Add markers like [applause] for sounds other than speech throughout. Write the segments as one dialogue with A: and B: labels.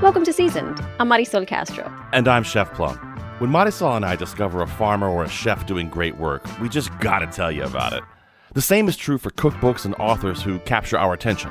A: Welcome to Seasoned. I'm Marisol Castro.
B: And I'm Chef Plum. When Marisol and I discover a farmer or a chef doing great work, we just gotta tell you about it. The same is true for cookbooks and authors who capture our attention.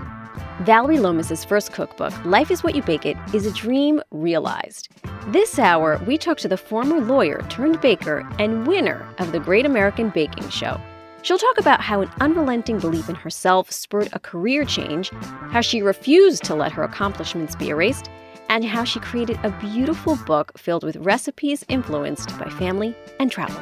A: Vallery Lomas's first cookbook, Life is What You Bake It, is a dream realized. This hour, we talk to the former lawyer turned baker and winner of the Great American Baking Show. She'll talk about how an unrelenting belief in herself spurred a career change, how she refused to let her accomplishments be erased, and how she created a beautiful book filled with recipes influenced by family and travel.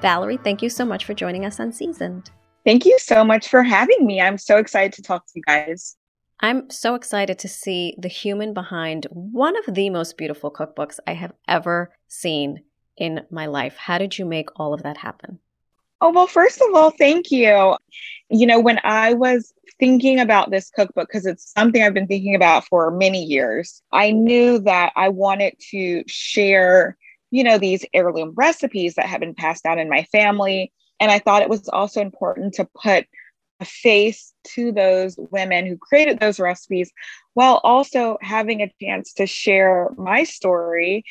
A: Vallery, thank you so much for joining us on Seasoned.
C: Thank you so much for having me. I'm so excited to talk to you guys.
A: I'm so excited to see the human behind one of the most beautiful cookbooks I have ever seen in my life. How did you make all of that happen?
C: Oh, well, first of all, thank you. You know, when I was thinking about this cookbook, because it's something I've been thinking about for many years, I knew that I wanted to share, you know, these heirloom recipes that have been passed down in my family. And I thought it was also important to put a face to those women who created those recipes while also having a chance to share my story,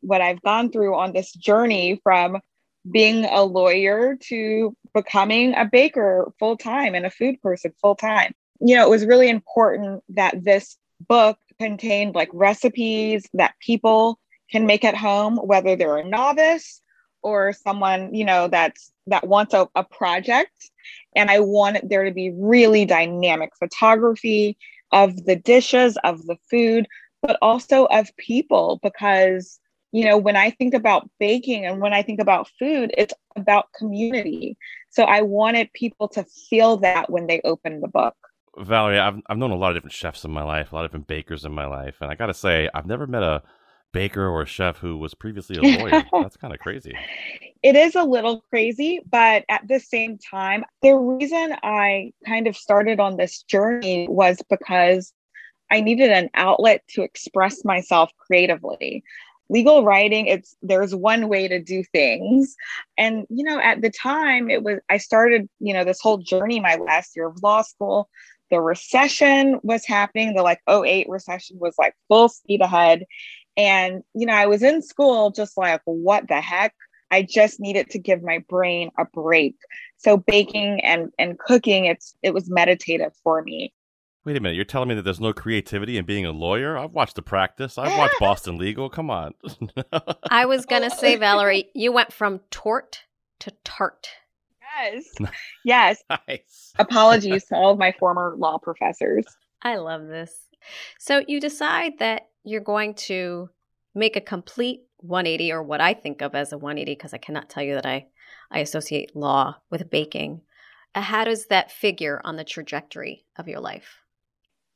C: what I've gone through on this journey from being a lawyer to becoming a baker full time and a food person full time. You know, it was really important that this book contained like recipes that people can make at home, whether they're a novice or someone, you know, that's that wants a, a project. And I wanted there to be really dynamic photography of the dishes, of the food, but also of people because you know, when I think about baking and when I think about food, it's about community. So I wanted people to feel that when they open the book.
B: Vallery, I've, I've known a lot of different chefs in my life, a lot of different bakers in my life. And I got to say, I've never met a baker or a chef who was previously a lawyer. [laughs] That's kind of crazy.
C: It is a little crazy, but at the same time, the reason I kind of started on this journey was because I needed an outlet to express myself creatively legal writing it's there's one way to do things. And you know at the time it was i started you know this whole journey my last year of law school. The recession was happening the like 08 recession was like full speed ahead. And you know i was in school just like what the heck? I just needed to give my brain a break. So baking and and cooking it's it was meditative for me
B: Wait a minute, you're telling me that there's no creativity in being a lawyer? I've watched The Practice. I've watched [laughs] Boston Legal. Come on.
A: I was [laughs] going to say, Vallery, you went from tort to tart.
C: Yes. [laughs] Yes.
B: nice.
C: Apologies to all of my former law professors.
A: I love this. So you decide that you're going to make a complete 180 or what I think of as a 180 because I cannot tell you that I I associate law with baking. Uh, how does that figure on the trajectory of your life?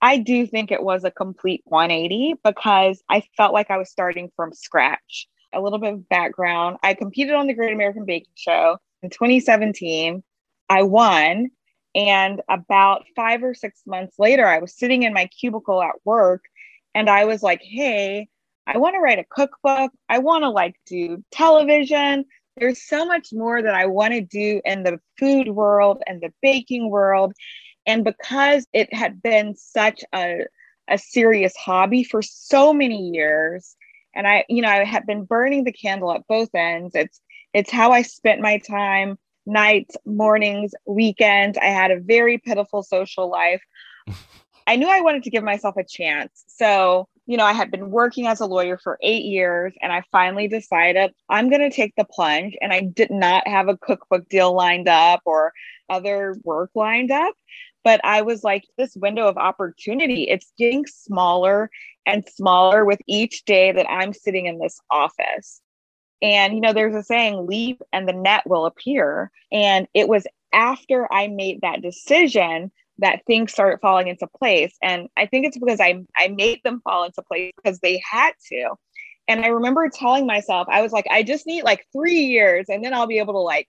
C: I do think it was a complete 180 because I felt like I was starting from scratch. A little bit of background I competed on the Great American Baking Show in 2017. I won. And about five or six months later, I was sitting in my cubicle at work and I was like, hey, I want to write a cookbook. I want to like do television. There's so much more that I want to do in the food world and the baking world. And because it had been such a, a serious hobby for so many years, and I, you know, I had been burning the candle at both ends. It's it's how I spent my time, nights, mornings, weekends. I had a very pitiful social life. I knew I wanted to give myself a chance. So, you know, I had been working as a lawyer for eight years and I finally decided I'm going to take the plunge. And I did not have a cookbook deal lined up or other work lined up but I was like, this window of opportunity, it's getting smaller and smaller with each day that I'm sitting in this office. And, you know, there's a saying, leap and the net will appear. And it was after I made that decision that things started falling into place. And I think it's because I I made them fall into place because they had to. And I remember telling myself, I was like, I just need like three years and then I'll be able to like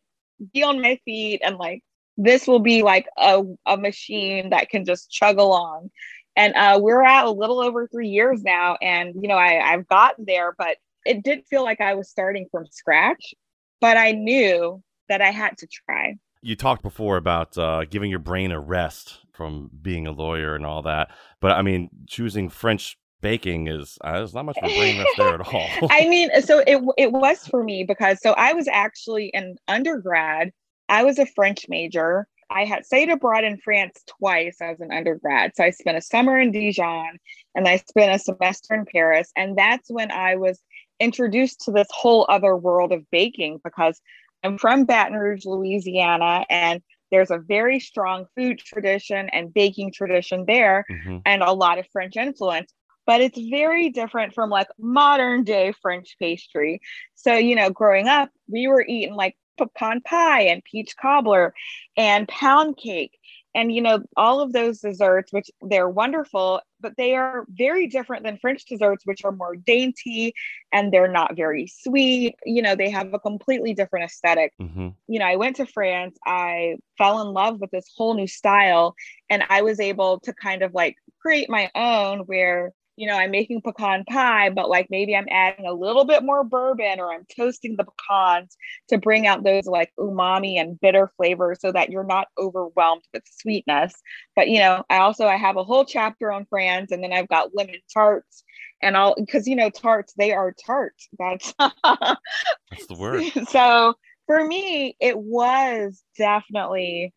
C: be on my feet and like this will be like a, a machine that can just chug along. And uh, we're at a little over three years now. And, you know, I, I've gotten there, but it did feel like I was starting from scratch. But I knew that I had to try.
B: You talked before about uh, giving your brain a rest from being a lawyer and all that. But I mean, choosing French baking is uh, there's not much of a brain rest there at all. [laughs]
C: I mean, so it it was for me because so I was actually in undergrad. I was a French major. I had stayed abroad in France twice as an undergrad. So I spent a summer in Dijon and I spent a semester in Paris. And that's when I was introduced to this whole other world of baking because I'm from Baton Rouge, Louisiana, and there's a very strong food tradition and baking tradition there mm-hmm. and a lot of French influence but it's very different from like modern day French pastry. So, you know, growing up, we were eating like pecan pie and peach cobbler and pound cake and you know all of those desserts which they're wonderful but they are very different than french desserts which are more dainty and they're not very sweet you know they have a completely different esthetic mm-hmm. you know i went to france i fell in love with this whole new style and i was able to kind of like create my own where you know, I'm making pecan pie, but like maybe I'm adding a little bit more bourbon or I'm toasting the pecans to bring out those like umami and bitter flavors so that you're not overwhelmed with sweetness. But you know, I also I have a whole chapter on France and then I've got lemon tarts and all because you know tarts they are tart. That's
B: That's the word. [laughs]
C: So for me, it was definitely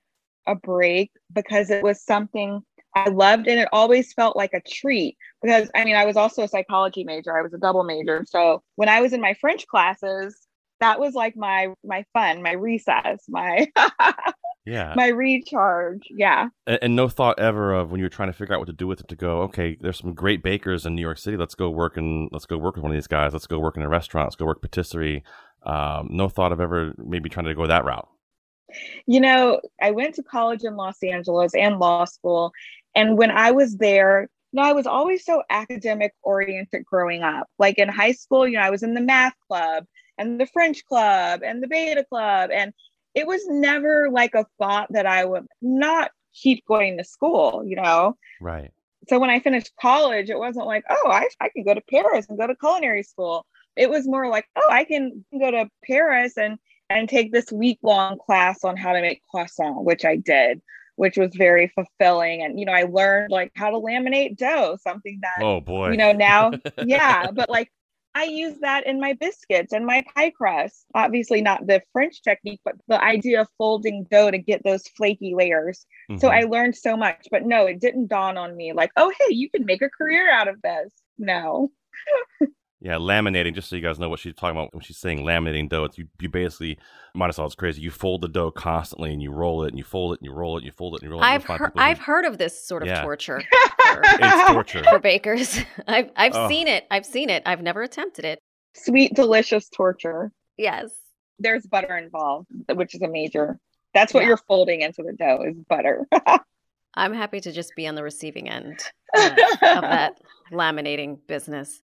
C: a break because it was something I loved and it always felt like a treat because I mean I was also a psychology major. I was a double major. So when I was in my French classes, that was like my my fun, my recess, my [laughs]
B: yeah,
C: my recharge. Yeah.
B: And, and, no thought ever of when you were trying to figure out what to do with it to go, okay, there's some great bakers in New York City. Let's go work and let's go work with one of these guys. Let's go work in a restaurant. Let's go work patisserie. Um, no thought of ever maybe trying to go that route.
C: You know, I went to college in Los Angeles and law school, and when I was there, know, I was always so academic oriented growing up. Like in high school, you know, I was in the math club and the French club and the beta club. And it was never like a thought that I would not keep going to school, you know?
B: Right.
C: So when I finished college, it wasn't like, oh, I, I can go to Paris and go to culinary school. It was more like, oh, I can go to Paris and and take this week long class on how to make croissant, which I did which was very fulfilling. And, you know, I learned like how to laminate dough, something that,
B: oh boy,
C: you know, now, [laughs] yeah, but like I use that in my biscuits and my pie crust. Obviously, not the French technique, but the idea of folding dough to get those flaky layers. Mm-hmm. So I learned so much, but no, it didn't dawn on me like, oh, hey, you can make a career out of this. No. [laughs]
B: Yeah, laminating, just so you guys know what she's talking about when she's saying laminating dough. It's you, you basically, Marisol, it's crazy. You fold the dough constantly and you roll it and you fold it and you roll it and you fold it and you roll it.
A: I've, heard, I've heard of this sort of yeah. torture.
B: For, [laughs] it's torture.
A: For bakers. [laughs] I've, I've oh. seen it. I've seen it. I've never attempted it.
C: Sweet, delicious torture.
A: Yes.
C: There's butter involved, which is a major. That's what yeah. you're folding into the dough is butter. [laughs]
A: I'm happy to just be on the receiving end uh, of that laminating business.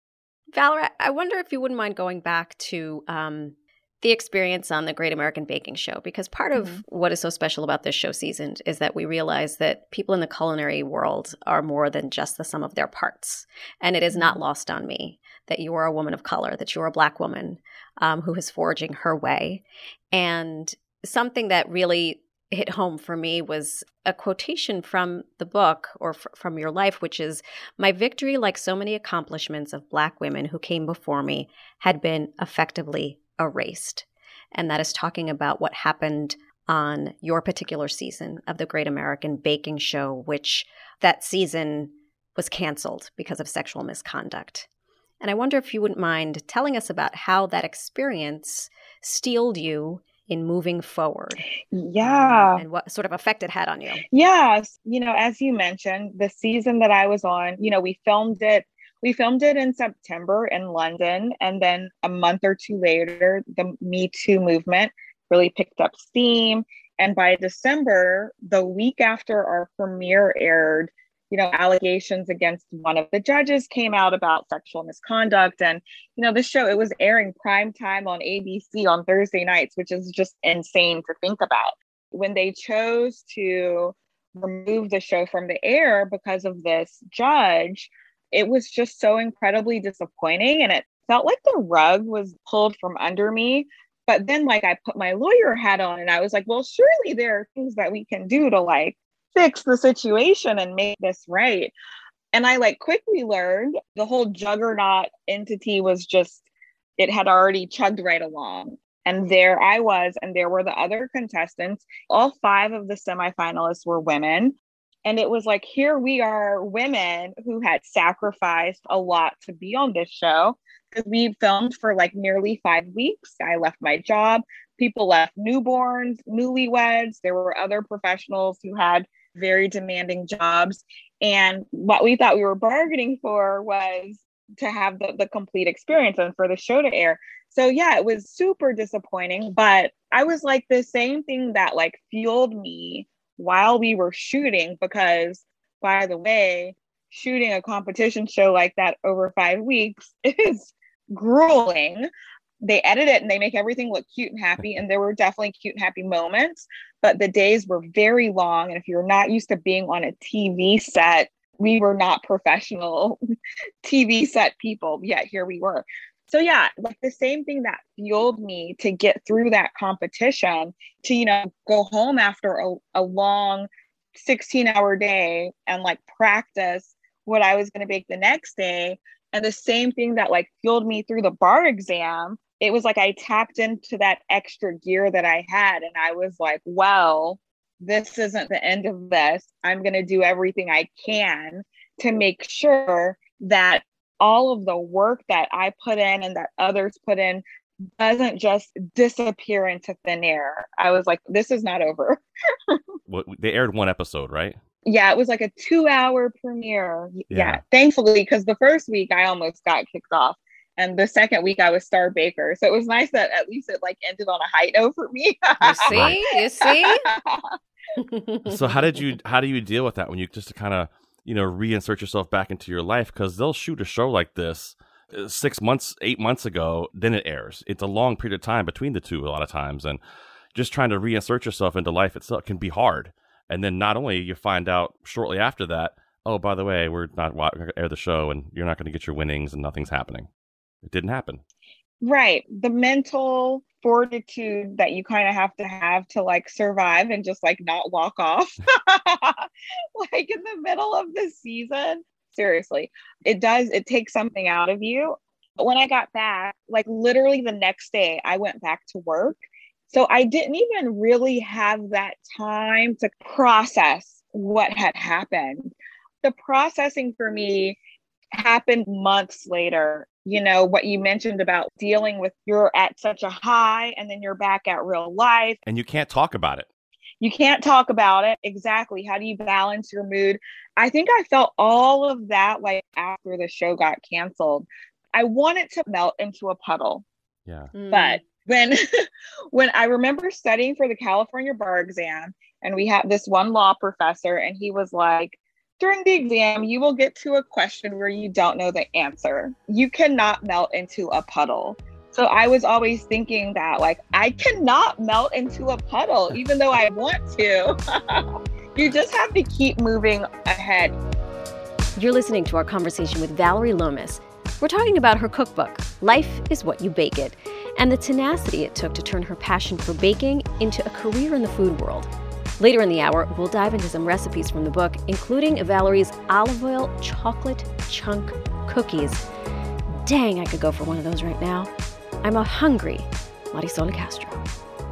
A: Vallery, I wonder if you wouldn't mind going back to um, the experience on the Great American Baking Show, because part of mm-hmm. what is so special about this show season is that we realize that people in the culinary world are more than just the sum of their parts. And it is not mm-hmm. lost on me that you are a woman of color, that you are a Black woman um, who is forging her way. And something that really hit home for me was a quotation from the book or f- from your life, which is My victory, like so many accomplishments of Black women who came before me, had been effectively erased. And that is talking about what happened on your particular season of the Great American Baking Show, which that season was canceled because of sexual misconduct. And I wonder if you wouldn't mind telling us about how that experience steeled you in moving forward?
C: Yeah.
A: And what sort of effect it had on you?
C: Yes. You know, as you mentioned, the season that I was on, you know, we filmed it. We filmed it in September in London. And then a month or two later, the Me Too movement really picked up steam. And by December, the week after our premiere aired, you know, allegations against one of the judges came out about sexual misconduct. And, you know, this show, it was airing prime time on ABC on Thursday nights, which is just insane to think about. When they chose to remove the show from the air because of this judge, it was just so incredibly disappointing. And it felt like the rug was pulled from under me. But then, like, I put my lawyer hat on and I was like, well, surely there are things that we can do to like fix the situation and make this right. And I like quickly learned the whole juggernaut entity was just, it had already chugged right along. And there I was, and there were the other contestants. All five of the semifinalists were women. And it was like, here we are, women who had sacrificed a lot to be on this show. Because we filmed for like nearly five weeks. I left my job. People left newborns, newlyweds. There were other professionals who had very demanding jobs. And what we thought we were bargaining for was to have the, the complete experience and for the show to air. So yeah, it was super disappointing, but I was like the same thing that like fueled me while we were shooting because by the way, shooting a competition show like that over 5 weeks [laughs] is grueling they edit it and they make everything look cute and happy. And there were definitely cute and happy moments, but the days were very long. And if you're not used to being on a TV set, we were not professional [laughs] TV set people, yet here we were. So yeah, like the same thing that fueled me to get through that competition to, you know, go home after a, a long 16 hour day and like practice what I was going to bake the next day. And the same thing that like fueled me through the bar exam it was like I tapped into that extra gear that I had. And I was like, well, this isn't the end of this. I'm going to do everything I can to make sure that all of the work that I put in and that others put in doesn't just disappear into thin air. I was like, this is not over. [laughs]
B: well, they aired one episode, right?
C: Yeah, it was like a two hour premiere. Yeah, yeah. thankfully, because the first week I almost got kicked off and the second week I was star baker. So it was nice that at least it like ended on a high note [laughs] for me.
D: you see, you see. [laughs]
B: so how did you how do you deal with that when you just to kind of you know reinsert yourself back into your life because they'll shoot a show like this uh, six months eight months ago then it airs it's a long period of time between the two a lot of times and just trying to reinsert yourself into life itself can be hard and then not only you find out shortly after that oh by the way we're not going to air the show and you're not going to get your winnings and nothing's happening it didn't happen.
C: Right. The mental fortitude that you kind of have to have to like survive and just like not walk off [laughs] like in the middle of the season. Seriously, it does, it takes something out of you. When I got back, like literally the next day, I went back to work. So I didn't even really have that time to process what had happened. The processing for me happened months later you know what you mentioned about dealing with you're at such a high and then you're back at real life.
B: And you can't talk about it.
C: You can't talk about it. Exactly. How do you balance your mood? I think i felt all of that like after the show got canceled. I wanted to melt into a puddle.
B: Yeah.
C: Mm. but when [laughs] when i remember studying for the california bar exam and we had this one law professor and he was like during the exam, you will get to a question where you don't know the answer. You cannot melt into a puddle. So I was always thinking that, like, I cannot melt into a puddle, [laughs] even though I want to. [laughs] you just have to keep moving ahead.
A: You're listening to our conversation with Vallery Lomas. We're talking about her cookbook, Life is What You Bake It, and the tenacity it took to turn her passion for baking into a career in the food world. Later in the hour, we'll dive into some recipes from the book, including Vallery's olive oil chocolate chunk cookies. Dang, I could go for one of those right now. I'm a hungry Marisol Castro.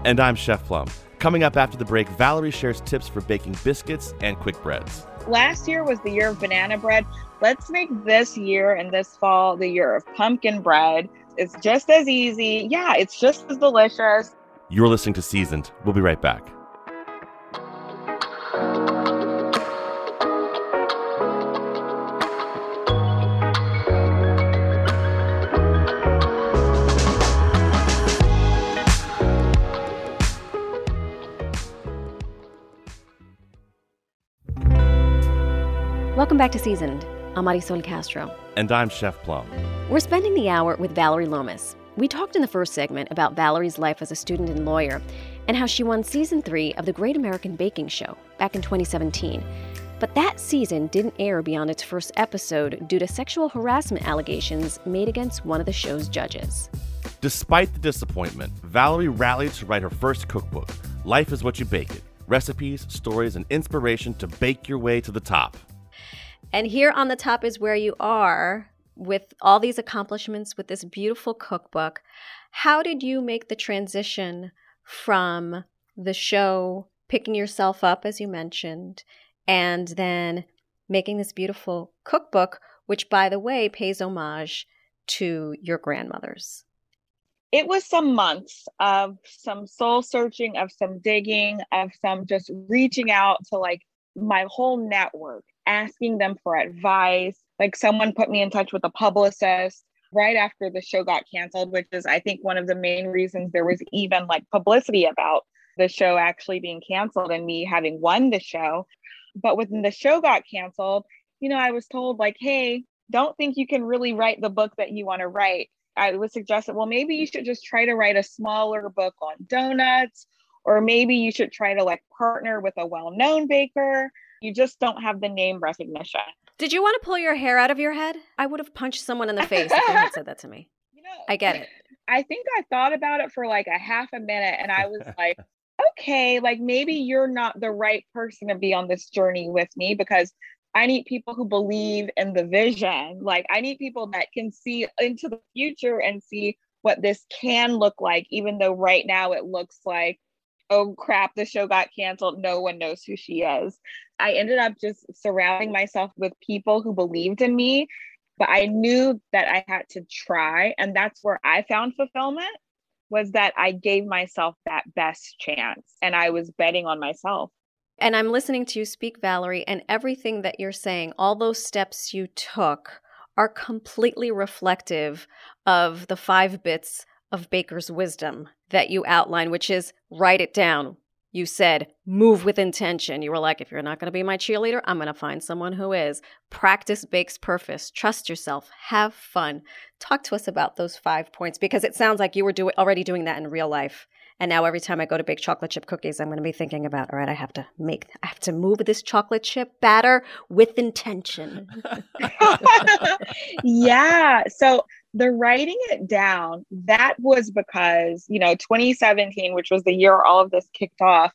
B: And I'm Chef Plum. Coming up after the break, Vallery shares tips for baking biscuits and quick breads.
C: Last year was the year of banana bread. Let's make this year and this fall the year of pumpkin bread. It's just as easy. Yeah, it's just as delicious.
B: You're listening to Seasoned. We'll be right back.
A: Welcome back to Seasoned. I'm Marisol Castro.
B: And I'm Chef Plum.
A: We're spending the hour with Vallery Lomas. We talked in the first segment about Vallery's life as a student and lawyer and how she won season three of the Great American Baking Show back in 2017. But that season didn't air beyond its first episode due to sexual harassment allegations made against one of the show's judges.
B: Despite the disappointment, Vallery rallied to write her first cookbook, Life is What You Bake It recipes, stories, and inspiration to bake your way to the top.
A: And here on the top is where you are with all these accomplishments with this beautiful cookbook. How did you make the transition from the show, picking yourself up, as you mentioned, and then making this beautiful cookbook, which, by the way, pays homage to your grandmothers?
C: It was some months of some soul searching, of some digging, of some just reaching out to like my whole network, asking them for advice. Like someone put me in touch with a publicist right after the show got canceled, which is, I think, one of the main reasons there was even like publicity about the show actually being canceled and me having won the show. But when the show got canceled, you know, I was told, like, hey, don't think you can really write the book that you want to write. I was suggested, well, maybe you should just try to write a smaller book on donuts, or maybe you should try to like partner with a well known baker. You just don't have the name recognition.
A: Did you want to pull your hair out of your head? I would have punched someone in the face if they had said that to me. [laughs] You know, I get it.
C: I think I thought about it for like a half a minute and I was like, [laughs] okay, like maybe you're not the right person to be on this journey with me because I need people who believe in the vision. Like, I need people that can see into the future and see what this can look like, even though right now it looks like, oh crap, the show got canceled. No one knows who she is. I ended up just surrounding myself with people who believed in me, but I knew that I had to try. And that's where I found fulfillment was that I gave myself that best chance and I was betting on myself.
A: And I'm listening to you speak, Vallery, and everything that you're saying, all those steps you took are completely reflective of the five bits of Baker's wisdom that you outline, which is write it down, you said move with intention. You were like, if you're not going to be my cheerleader, I'm going to find someone who is. Practice bakes purpose. Trust yourself. Have fun. Talk to us about those five points because it sounds like you were do- already doing that in real life. And now every time I go to bake chocolate chip cookies, I'm going to be thinking about, all right, I have to make, I have to move this chocolate chip batter with intention. [laughs] [laughs]
C: yeah. So the writing it down, that was because, you know, 2017, which was the year all of this kicked off,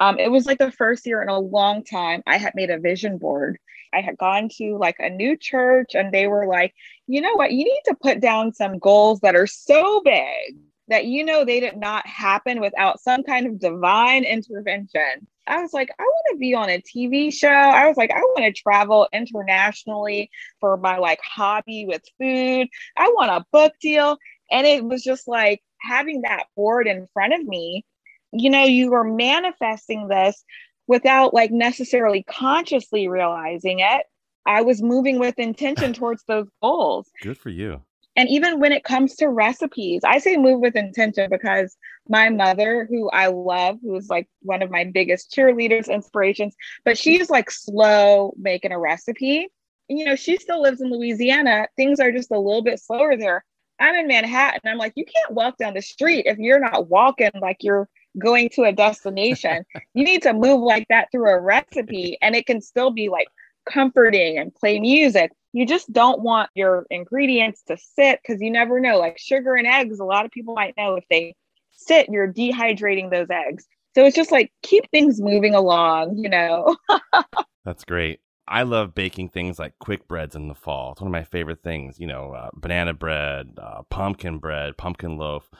C: um, it was like the first year in a long time I had made a vision board. I had gone to like a new church and they were like, you know what, you need to put down some goals that are so big that you know they did not happen without some kind of divine intervention. I was like, I want to be on a TV show. I was like, I want to travel internationally for my like hobby with food. I want a book deal. And it was just like having that board in front of me, you know, you were manifesting this without like necessarily consciously realizing it. I was moving with intention towards those goals.
B: Good for you.
C: And even when it comes to recipes, I say move with intention because my mother, who I love, who's like one of my biggest cheerleaders, inspirations, but she's like slow making a recipe. You know, she still lives in Louisiana. Things are just a little bit slower there. I'm in Manhattan. I'm like, you can't walk down the street if you're not walking like you're going to a destination. [laughs] you need to move like that through a recipe and it can still be like comforting and play music you just don't want your ingredients to sit because you never know. Like sugar and eggs, a lot of people might know if they sit, you're dehydrating those eggs. So it's just like keep things moving along, you know. [laughs]
B: That's great. I love baking things like quick breads in the fall. It's one of my favorite things. You know, uh, banana bread, uh, pumpkin bread, pumpkin loaf.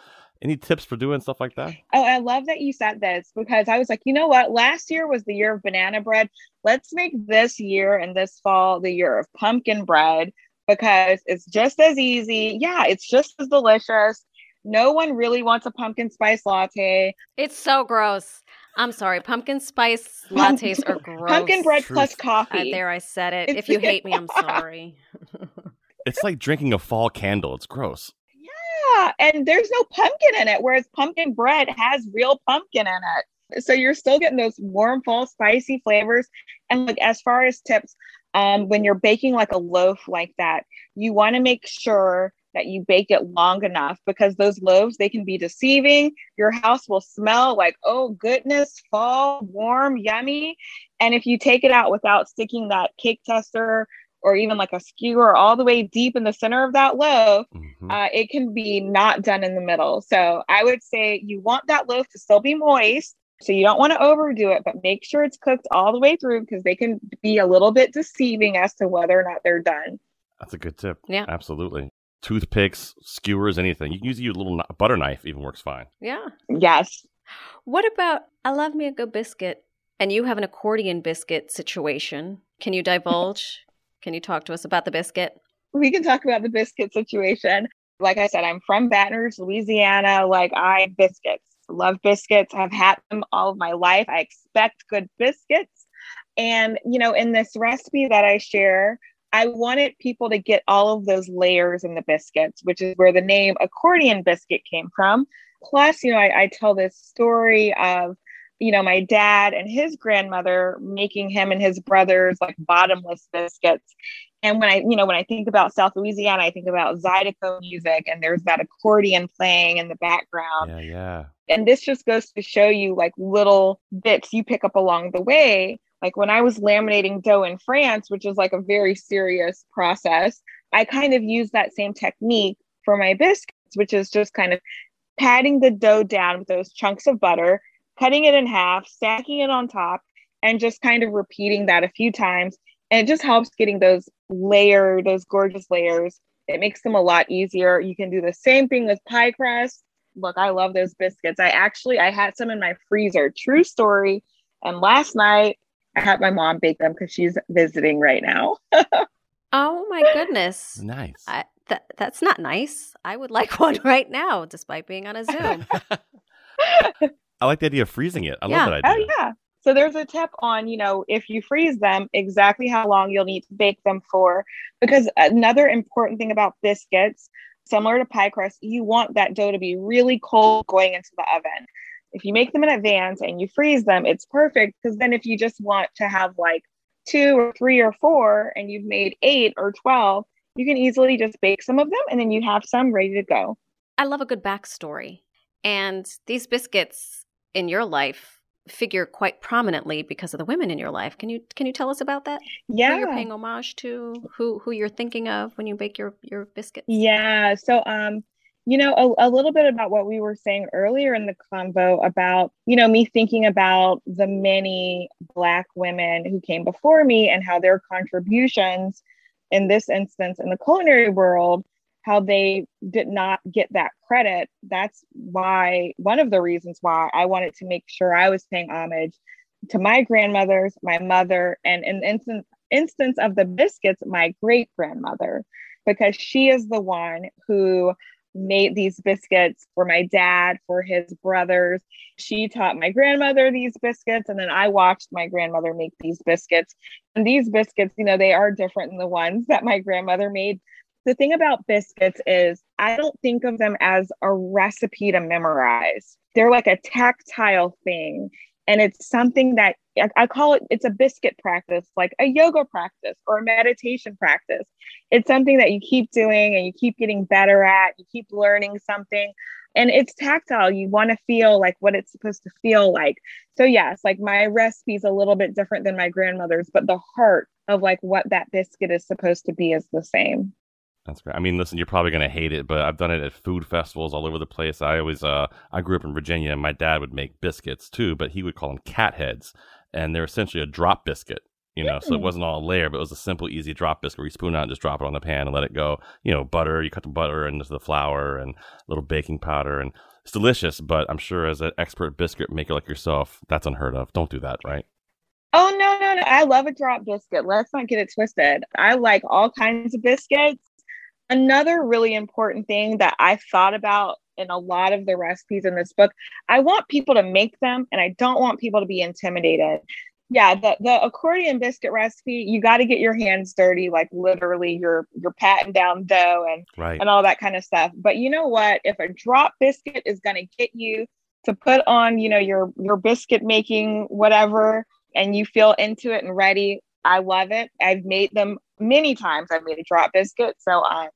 B: Any tips for doing stuff like that?
C: Oh, I love that you said this because I was like, you know what? Last year was the year of banana bread. Let's make this year and this fall the year of pumpkin bread because it's just as easy. Yeah, it's just as delicious. No one really wants a pumpkin spice latte.
A: It's so gross. I'm sorry. Pumpkin spice lattes are [laughs] gross.
C: Pumpkin bread Truth. plus coffee.
A: Uh, there, I said it. It's, if you [laughs] hate me, I'm sorry. [laughs]
B: it's like drinking a fall candle. It's gross.
C: Yeah, and there's no pumpkin in it, whereas pumpkin bread has real pumpkin in it. So you're still getting those warm, fall, spicy flavors. And like as far as tips, Um, when you're baking like a loaf like that, you want to make sure that you bake it long enough because those loaves they can be deceiving your house will smell like oh goodness fall warm yummy and if you take it out without sticking that cake tester or even like a skewer all the way deep in the center of that loaf mm-hmm. uh, it can be not done in the middle so i would say you want that loaf to still be moist so you don't want to overdo it but make sure it's cooked all the way through because they can be a little bit deceiving as to whether or not they're done
B: that's a good tip.
A: Yeah.
B: Absolutely toothpicks, skewers, anything. You can use a little butter knife, even works fine.
A: Yeah.
C: Yes.
A: What about I love me a good biscuit, and you have an accordion biscuit situation. Can you divulge? Can you talk to us about the biscuit?
C: We can talk about the biscuit situation. Like I said, I'm from Baton Rouge, Louisiana. Like I biscuits, love biscuits. I've had them all of my life. I expect good biscuits. And, you know, in this recipe that I share, I wanted people to get all of those layers in the biscuits, which is where the name accordion biscuit came from. Plus, you know, I, I tell this story of, you know, my dad and his grandmother making him and his brothers like bottomless biscuits. And when I, you know, when I think about South Louisiana, I think about Zydeco music and there's that accordion playing in the background.
B: Yeah, yeah.
C: And this just goes to show you like little bits you pick up along the way like when I was laminating dough in France, which is like a very serious process, I kind of use that same technique for my biscuits, which is just kind of patting the dough down with those chunks of butter, cutting it in half, stacking it on top, and just kind of repeating that a few times. And it just helps getting those layer, those gorgeous layers. It makes them a lot easier. You can do the same thing with pie crust. Look, I love those biscuits. I actually I had some in my freezer. True story. And last night I had my mom bake them because she's visiting right now. [laughs]
A: oh my goodness!
B: Nice.
A: I, th- that's not nice. I would like [laughs] one right now, despite being on a Zoom. [laughs]
B: I like the idea of freezing it. I
A: yeah.
B: love that oh, idea.
C: Oh yeah. So there's a tip on, you know, if you freeze them, exactly how long you'll need to bake them for. Because another important thing about biscuits, similar to pie crust, you want that dough to be really cold going into the oven if you make them in advance and you freeze them, it's perfect because then if you just want to have like two or three or four and you've made eight or 12, you can easily just bake some of them and then you have some ready to go.
A: I love a good backstory. And these biscuits in your life figure quite prominently because of the women in your life. Can you can you tell us about that?
C: Yeah.
A: Who you're paying homage to, who who you're thinking of when you bake your your biscuits?
C: Yeah. So um you know a, a, little bit about what we were saying earlier in the convo about you know me thinking about the many black women who came before me and how their contributions in this instance in the culinary world how they did not get that credit that's why one of the reasons why i wanted to make sure i was paying homage to my grandmothers my mother and in instance instance of the biscuits my great grandmother because she is the one who made these biscuits for my dad, for his brothers. She taught my grandmother these biscuits, and then I watched my grandmother make these biscuits. And these biscuits, you know, they are different than the ones that my grandmother made. The thing about biscuits is, I don't think of them as a recipe to memorize. They're like a tactile thing. And it's something that I call it, it's a biscuit practice, like a yoga practice or a meditation practice. It's something that you keep doing and you keep getting better at, you keep learning something. And it's tactile. You want to feel like what it's supposed to feel like. So, yes, like my recipe is a little bit different than my grandmother's, but the heart of like what that biscuit is supposed to be is the same.
B: That's great. I mean, listen, you're probably going to hate it, but I've done it at food festivals all over the place. I always, uh, I grew up in Virginia, and my dad would make biscuits too, but he would call them cat heads, and they're essentially a drop biscuit. You know, mm. so it mm. wasn't all a layer, but it was a simple, easy drop biscuit where you spoon out and just drop it on the pan and let it go. You know, butter, you cut the butter into the flour and a little baking powder, and it's delicious. But I'm sure as an expert biscuit maker like yourself, that's unheard of. Don't do that, right?
C: Oh no, no, no! I love a drop biscuit. Let's not get it twisted. I like all kinds of biscuits. Another really important thing that I thought about in a lot of the recipes in this book, I want people to make them and I don't want people to be intimidated. Yeah, the, the accordion biscuit recipe, you got to get your hands dirty, like literally you're you're patting down dough and
B: right.
C: and all that kind of stuff. But you know what? If a drop biscuit is gonna get you to put on, you know, your your biscuit making whatever and you feel into it and ready, I love it. I've made them many times. I've made a drop biscuit, so I'm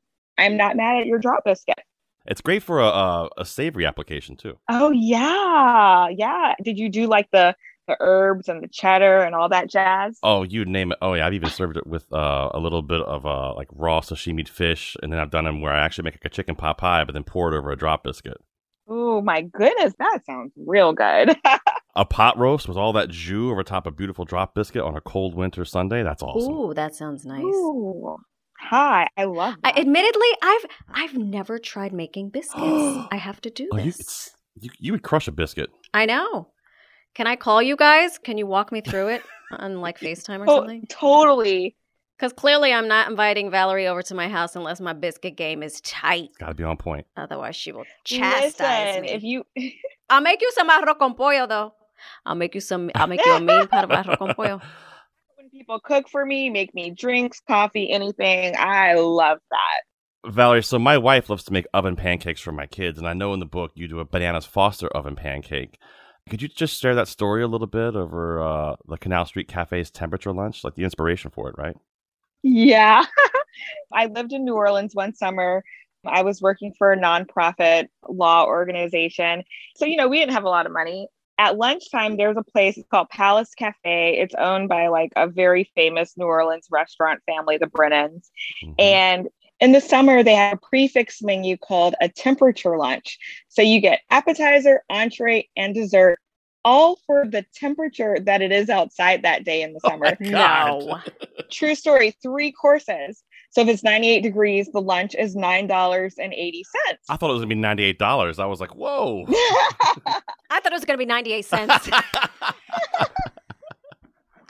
C: I'm not mad at your drop biscuit.
B: It's great for a, a, a savory application too.
C: Oh yeah, yeah. Did you do like the the herbs and the cheddar and all that jazz?
B: Oh, you name it. Oh yeah, I've even served it with uh, a little bit of uh, like raw sashimi fish, and then I've done them where I actually make like a chicken pot pie, but then pour it over a drop biscuit.
C: Oh my goodness, that sounds real good. [laughs]
B: a pot roast with all that jus over top a beautiful drop biscuit on a cold winter Sunday. That's awesome.
A: Ooh, that sounds nice.
C: Ooh. Hi, I love
A: I, admittedly, I've I've never tried making biscuits. [gasps] I have to do
B: Oh, you,
A: this.
B: it's- you you would crush a biscuit.
A: I know. Can I call you guys? Can you walk me through it on like [laughs] FaceTime or
C: Oh,
A: something?
C: totally.
A: Because clearly, I'm not inviting Vallery over to my house unless my biscuit game is tight.
B: Got to be on point.
A: Otherwise, she will chastise
C: Listen,
A: me.
C: if you
A: I'll make you some arroz con pollo, though. I'll make you some. I'll make you a mean pot of arroz con [laughs] pollo.
C: People cook for me, make me drinks, coffee, anything, I love that.
B: Vallery, so my wife loves to make oven pancakes for my kids, and I know in the book you do a bananas Foster oven pancake. Could you just share that story a little bit over uh, the Canal Street Cafe's temperature lunch, like the inspiration for it, right?
C: Yeah. [laughs] I lived in New Orleans one summer. I was working for a nonprofit law organization. So, you know, we didn't have a lot of money. At lunchtime, there's a place it's called Palace Cafe. It's owned by like a very famous New Orleans restaurant family, the Brennans.
B: Mhm.
C: And in the summer, they have a prix fixe menu called a temperature lunch. So you get appetizer, entree, and dessert, all for the temperature that it is outside that day in the summer.
A: No.
C: True story, three courses. So if it's 98 degrees, the lunch is $9.80.
B: I thought it was gonna be ninety eight dollars. I was like, whoa. [laughs]
A: I thought it was going to be 98 cents. [laughs]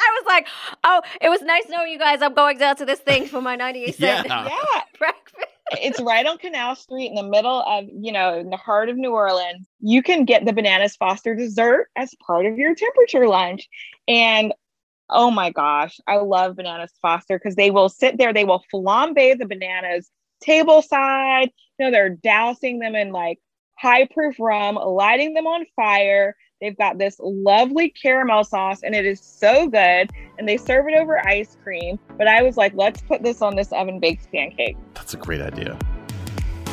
A: I was like, oh, it was nice knowing you guys. I'm going down to this thing for my 98 cent
B: Yeah.
C: yeah. [laughs]
A: breakfast.
C: it's right on Canal Street in the middle of, you know, in the heart of New Orleans. You can get the Bananas Foster dessert as part of your temperature lunch. And oh my gosh, I love Bananas Foster because they will sit there, they will flambe the bananas table side. You know, they're dousing them in like high proof rum, lighting them on fire. They've got this lovely caramel sauce and it is so good. And they serve it over ice cream. But I was like, let's put this on this oven baked pancake.
B: That's a great idea.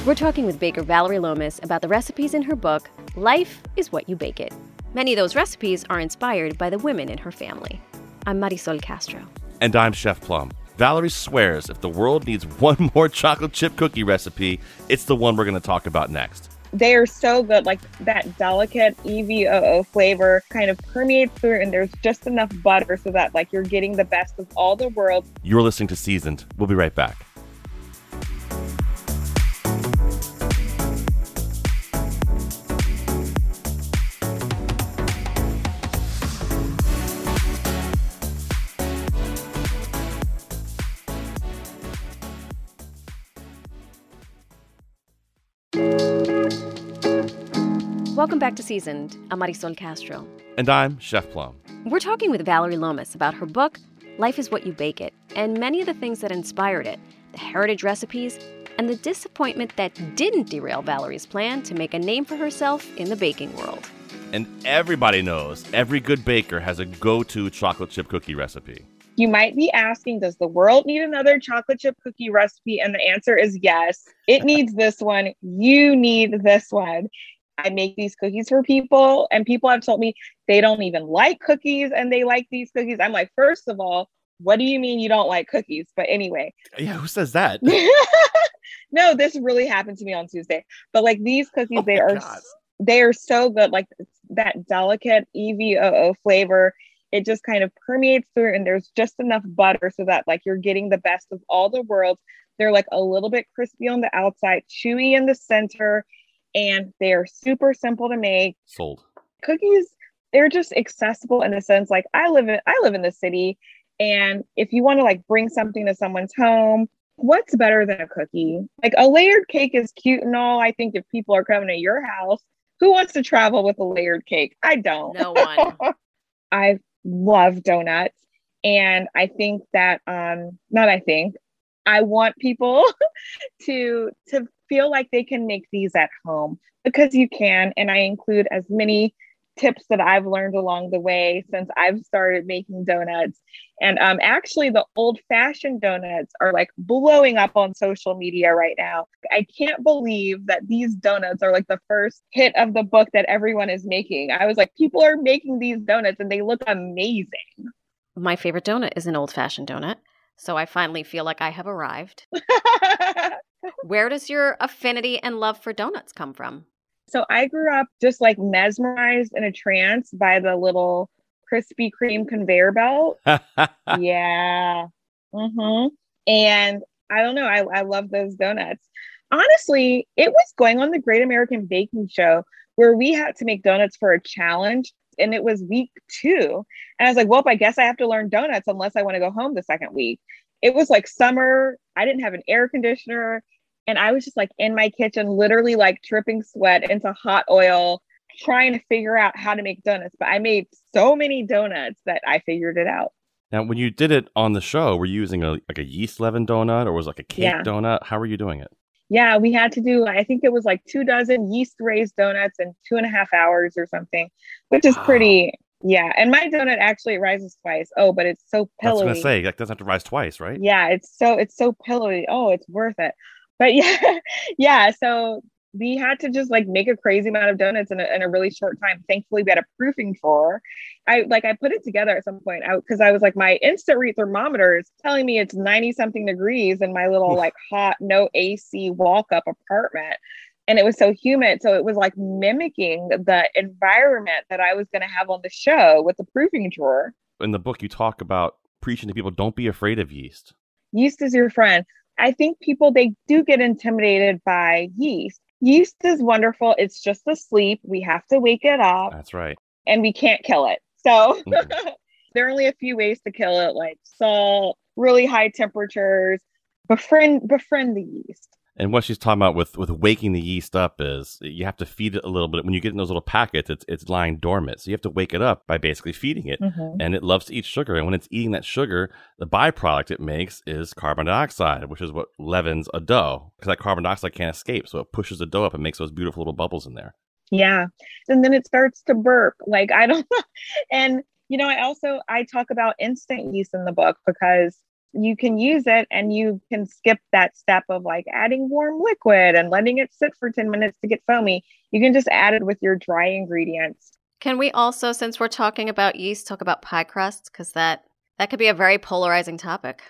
A: We're talking with baker Vallery Lomas about the recipes in her book, Life is What You Bake It. Many of those recipes are inspired by the women in her family. I'm Marisol Castro.
B: And I'm Chef Plum. Vallery swears if the world needs one [laughs] more chocolate chip cookie recipe, it's the one we're going to talk about next.
C: they are so good. Like that delicate EVOO flavor kind of permeates through, and there's just enough butter so that like you're getting the best of all the world.
B: You're listening to Seasoned. We'll be right back.
A: Welcome back to Seasoned. I'm Marisol Castro.
B: And I'm Chef Plum.
A: We're talking with Vallery Lomas about her book, Life is What You Bake It, and many of the things that inspired it the heritage recipes, and the disappointment that didn't derail Vallery's plan to make a name for herself in the baking world.
B: And everybody knows every good baker has a go to chocolate chip cookie recipe.
C: You might be asking, does the world need another chocolate chip cookie recipe? And the answer is yes. It needs this one. You need this one. I make these cookies for people, and people have told me they don't even like cookies and they like these cookies. I'm like, first of all, what do you mean you don't like cookies? But anyway,
B: Yeah, who says that? [laughs]
C: no, this really happened to me on Tuesday. But like these cookies,
B: Oh
C: they are
B: God.
C: they are so good. Like that delicate EVOO flavor, it just kind of permeates through, and there's just enough butter so that like you're getting the best of all the worlds. They're like a little bit crispy on the outside, chewy in the center, and they are super simple to make
B: Sold.
C: cookies they're just accessible in the sense like i live in i live in the city and if you want to like bring something to someone's home what's better than a cookie like a layered cake is cute and all i think if people are coming to your house who wants to travel with a layered cake i don't
A: No one. [laughs]
C: I love donuts. And I think that um not I think I want people [laughs] to to feel like they can make these at home because you can and I include as many tips that I've learned along the way since I've started making donuts. And um, actually, the old fashioned donuts are like blowing up on social media right now. I can't believe that these donuts are like the first hit of the book that everyone is making. I was like, people are making these donuts and they look amazing.
A: My favorite donut is an old fashioned donut. So I finally feel like I have arrived. [laughs] Where does your affinity and love for donuts come from?
C: So I grew up just like mesmerized in a trance by the little Krispy Kreme conveyor belt. [laughs] yeah. Mm-hmm. And I don't know. I, I love those donuts. Honestly, it was going on the Great American Baking Show where we had to make donuts for a challenge. And it was week two. And I was like, well, I guess I have to learn donuts unless I want to go home the second week. It was like summer. I didn't have an air conditioner. And I was just like in my kitchen, literally like dripping sweat into hot oil, trying to figure out how to make donuts. But I made so many donuts that I figured it out.
B: Now, when you did it on the show, were you using a like a yeast leaven donut or was it like a cake yeah. donut? How were you doing it?
C: Yeah, we had to do. I think it was like two dozen yeast raised donuts in two and a half hours or something, which is wow. pretty. Yeah, and my donut actually rises twice. Oh, but it's so pillowy.
B: I was gonna say that doesn't have to rise twice, right?
C: Yeah, it's so it's so pillowy. Oh, it's worth it but [laughs] yeah, yeah. So we had to just like make a crazy amount of donuts in a, in a really short time. Thankfully, we had a proofing drawer. I like I put it together at some point out because I, was like my instant read thermometer is telling me it's 90 something degrees in my little like hot no AC walk up apartment. And it was so humid. So it was like mimicking the environment that I was going to have on the show with the proofing drawer.
B: In the book, you talk about preaching to people don't be afraid of yeast.
C: Yeast is your friend. I think people they do get intimidated by yeast. Yeast is wonderful. It's just asleep. We have to wake it up.
B: That's right.
C: And we can't kill it. So [laughs] there are only a few ways to kill it, like salt, really high temperatures, befriend befriend the yeast.
B: And what she's talking about with with waking the yeast up is you have to feed it a little bit. When you get in those little packets, it's it's lying dormant, so you have to wake it up by basically feeding it. Mm-hmm. And it loves to eat sugar, and when it's eating that sugar, the byproduct it makes is carbon dioxide, which is what leavens a dough because that carbon dioxide can't escape, so it pushes the dough up and makes those beautiful little bubbles in there.
C: Yeah, and then it starts to burp. Like I don't, [laughs] and you know, I also I talk about instant yeast in the book because you can use it and you can skip that step of like adding warm liquid and letting it sit for 10 minutes to get foamy. You can just add it with your dry ingredients.
A: Can we also, since we're talking about yeast, talk about pie crusts? Because that that could be a very polarizing topic.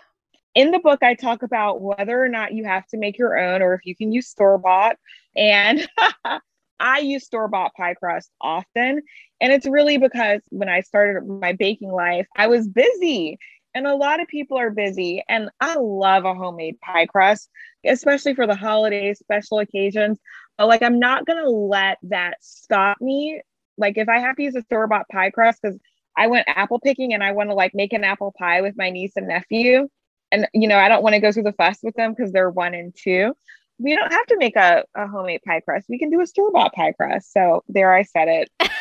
C: In the book, I talk about whether or not you have to make your own or if you can use store bought. And [laughs] I use store bought pie crust often. And it's really because when I started my baking life, I was busy and a lot of people are busy. And I love a homemade pie crust, especially for the holidays, special occasions. But like, I'm not going to let that stop me. Like, if I have to use a store bought pie crust, because I went apple picking and I want to like make an apple pie with my niece and nephew. And, you know, I don't want to go through the fuss with them because they're one and two. We don't have to make a, a homemade pie crust. We can do a store bought pie crust. So there I said it. [laughs]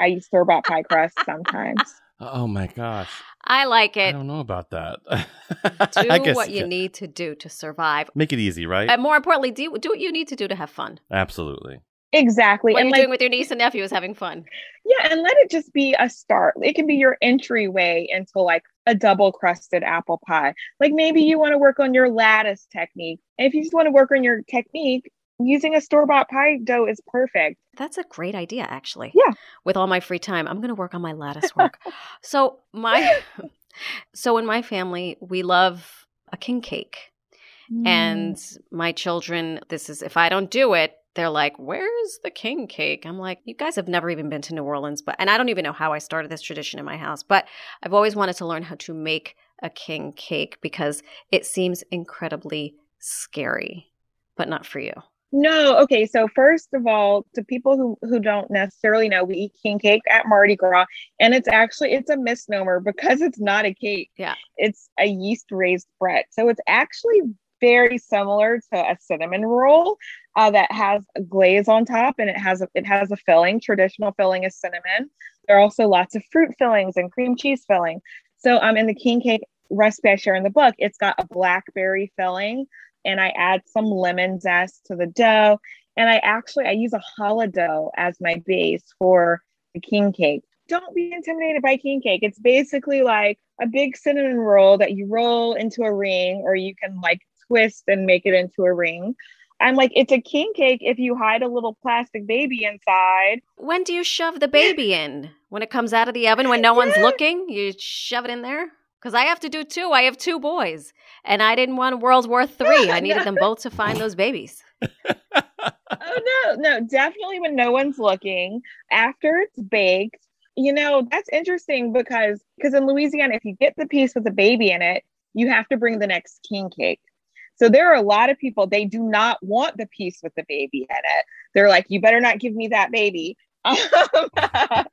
C: I use store bought pie crust sometimes.
B: Oh my gosh.
A: I like it.
B: I don't know about that. [laughs]
A: do what you need to do to survive.
B: Make it easy, right?
A: And more importantly, do do what you need to do to have fun.
B: Absolutely.
C: Exactly.
A: What and you're like, doing with your niece and nephew is having fun.
C: Yeah, and let it just be a start. It can be your entryway into like a double crusted apple pie. Like maybe you want to work on your lattice technique. And if you just want to work on your technique, using a store bought pie dough is perfect.
A: That's a great idea, actually.
C: Yeah.
A: With all my free time, I'm going to work on my lattice work. [laughs] so, my, [laughs] so in my family, we love a king cake. Mm. And my children, this is, if I don't do it, they're like, Where's the king cake? I'm like, You guys have never even been to New Orleans, but, and I don't even know how I started this tradition in my house, but I've always wanted to learn how to make a king cake because it seems incredibly scary, but not for you.
C: No, okay. So first of all, to people who who don't necessarily know, we eat king cake at Mardi Gras, and it's actually it's a misnomer because it's not a cake.
A: Yeah,
C: it's a yeast raised bread. So it's actually very similar to a cinnamon roll uh, that has a glaze on top, and it has a, it has a filling. Traditional filling is cinnamon. There are also lots of fruit fillings and cream cheese filling. So um, in the king cake recipe I share in the book, it's got a blackberry filling and I add some lemon zest to the dough. And I actually I use a challah dough as my base for the king cake. Don't be intimidated by king cake. It's basically like a big cinnamon roll that you roll into a ring, or you can like twist and make it into a ring. I'm like, it's a king cake if you hide a little plastic baby inside.
A: When do you shove the baby in? When it comes out of the oven, when no one's [laughs] looking, you shove it in there? Because I have to do two. I have two boys, and I didn't want World War [laughs] Three. I needed them both to find those babies.
C: oh no, no, definitely when no one's looking. After it's baked, you know that's interesting because because in Louisiana, if you get the piece with the baby in it, you have to bring the next king cake. So there are a lot of people, they do not want the piece with the baby in it. They're like, you better not give me that baby. [laughs] Um, [laughs]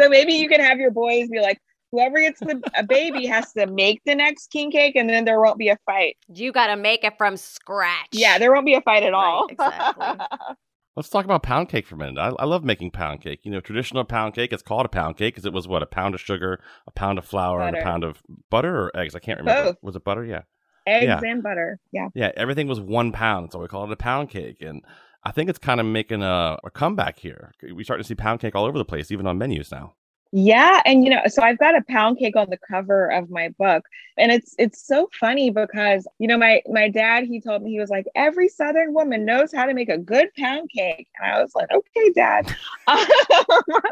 C: so maybe you can have your boys be like, whoever gets the a baby has to make the next king cake and then there won't be a fight.
A: You got to make it from scratch.
C: Yeah, there won't be a fight at all.
A: exactly. [laughs]
B: Let's talk about pound cake for a minute. I, I, love making pound cake. You know, traditional pound cake, it's called a pound cake because it was what, a pound of sugar, a pound of flour, butter. and a pound of butter or eggs? I can't remember.
C: Both.
B: Was it butter? Yeah
C: eggs yeah. and butter. Yeah.
B: Yeah. Everything was one pound. So we call it a pound cake. And I think it's kind of making a, a comeback here. We start to see pound cake all over the place, even on menus now.
C: Yeah, and you know, so I've got a pound cake on the cover of my book, and it's it's so funny because you know my my dad he told me he was like every Southern woman knows how to make a good pound cake, and I was like, okay, Dad. [laughs] I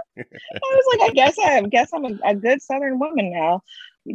C: was like, I guess I, guess I'm a, a good Southern woman now.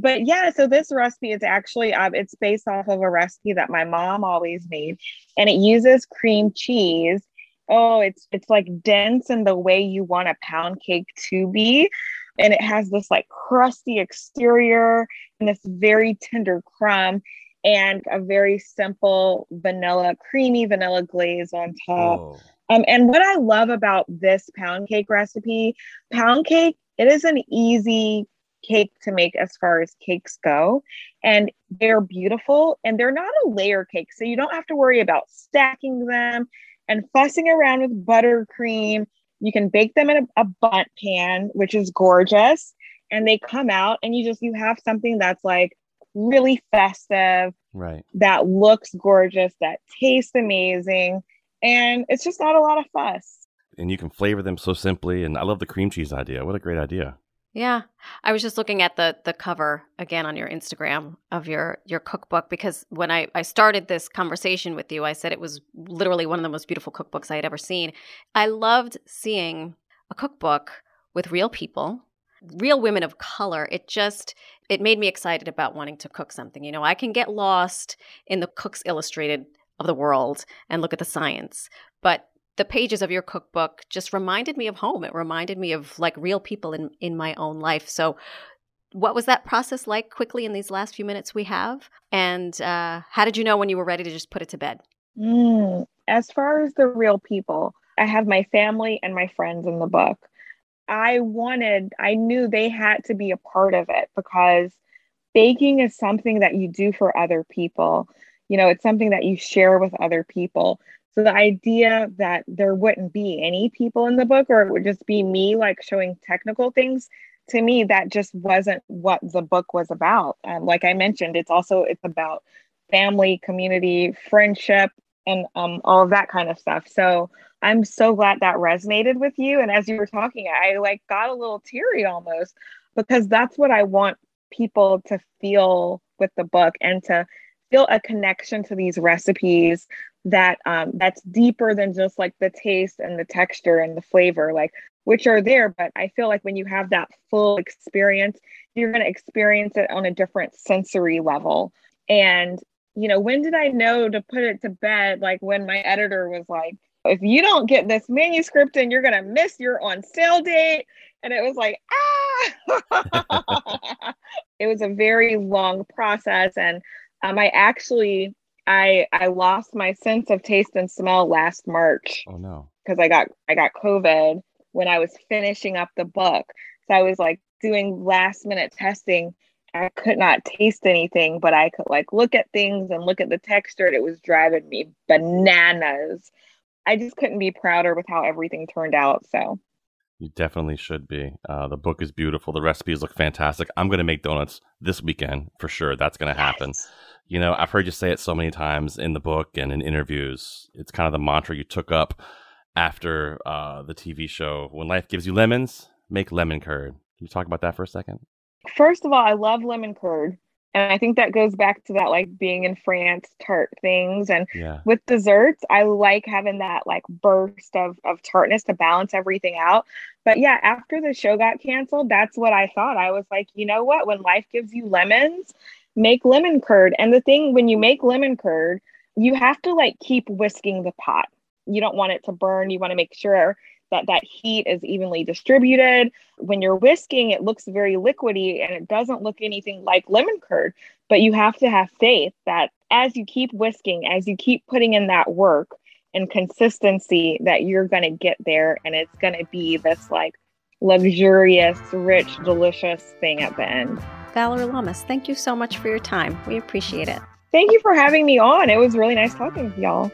C: But yeah so this recipe is actually um, it's based off of a recipe that my mom always made and it uses cream cheese. Oh it's it's like dense in the way you want a pound cake to be and it has this like crusty exterior and this very tender crumb and a very simple vanilla creamy vanilla glaze on top oh. um, and what i love about this pound cake recipe pound cake it is an easy cake to make as far as cakes go. And they're beautiful and they're not a layer cake. So you don't have to worry about stacking them and fussing around with buttercream. You can bake them in a, a Bundt pan, which is gorgeous. And they come out and you just you have something that's like really festive.
B: Right.
C: That looks gorgeous, that tastes amazing. And it's just not a lot of fuss.
B: And you can flavor them so simply. And I love the cream cheese idea. What a great idea.
A: Yeah. I was just looking at the the cover again on your Instagram of your your cookbook because when I, I started this conversation with you, I said it was literally one of the most beautiful cookbooks I had ever seen. I loved seeing a cookbook with real people, real women of color. It just it made me excited about wanting to cook something. You know, I can get lost in the Cooks Illustrated of the world and look at the science, but the pages of your cookbook just reminded me of home. It reminded me of like real people in in my own life. So what was that process like quickly in these last few minutes we have? And uh, how did you know when you were ready to just put it to bed?
C: Mm, as far as the real people, I have my family and my friends in the book. I wanted, I knew they had to be a part of it because baking is something that you do for other people. You know, it's something that you share with other people. So the idea that there wouldn't be any people in the book or it would just be me like showing technical things to me that just wasn't what the book was about. Um, like I mentioned, it's also it's about family, community, friendship, and um, all of that kind of stuff. So I'm so glad that resonated with you. And as you were talking, I like got a little teary almost because that's what I want people to feel with the book and to feel a connection to these recipes that um, that's deeper than just like the taste and the texture and the flavor like which are there but i feel like when you have that full experience you're going to experience it on a different sensory level. And you know when did i know to put it to bed like when my editor was like if you don't get this manuscript and you're going to miss your on sale date. And it was like ah! [laughs] It was a very long process and um, i actually I I lost my sense of taste and smell last March.
B: Oh no.
C: Because I got I got COVID when I was finishing up the book. So I was like doing last minute testing. I could not taste anything, but I could like look at things and look at the texture. And it was driving me bananas. I just couldn't be prouder with how everything turned out. So
B: you definitely should be. Uh, the book is beautiful. The recipes look fantastic. I'm going to make donuts this weekend for sure. That's going to happen. Yes. You know, I've heard you say it so many times in the book and in interviews. It's kind of the mantra you took up after uh, the TV show. When life gives you lemons, make lemon curd. Can you talk about that for a second?
C: First of all, I love lemon curd. And I think that goes back to that like being in France tart things. And
B: Yeah.
C: with desserts, I like having that like burst of, of tartness to balance everything out. But yeah, after the show got canceled, that's what I thought. I was like, you know what? When life gives you lemons, make lemon curd. And the thing when you make lemon curd, you have to like keep whisking the pot. You don't want it to burn. You want to make sure that that heat is evenly distributed. When you're whisking, it looks very liquidy and it doesn't look anything like lemon curd. But you have to have faith that as you keep whisking, as you keep putting in that work and consistency, that you're going to get there and it's going to be this like luxurious, rich, delicious thing at the end.
A: Vallery Lomas, thank you so much for your time. We appreciate it.
C: Thank you for having me on. It was really nice talking to y'all.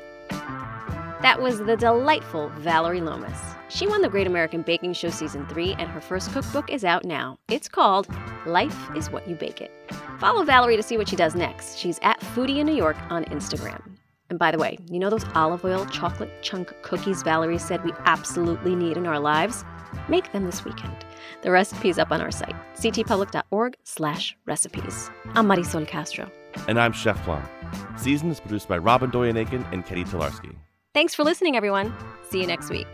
A: That was the delightful Vallery Lomas. She won the Great American Baking Show Season 3, and her first cookbook is out now. It's called Life is What You Bake It. Follow Vallery to see what she does next. She's at Foodie in New York on Instagram. And by the way, you know those olive oil chocolate chunk cookies Vallery said we absolutely need in our lives? Make them this weekend. The recipe's up on our site, ctpublic.org slash recipes. I'm Marisol Castro.
B: And I'm Chef Plum. Season is produced by Robyn Doyon-Aitken and Catie Talarski.
A: Thanks for listening, everyone. See you next week.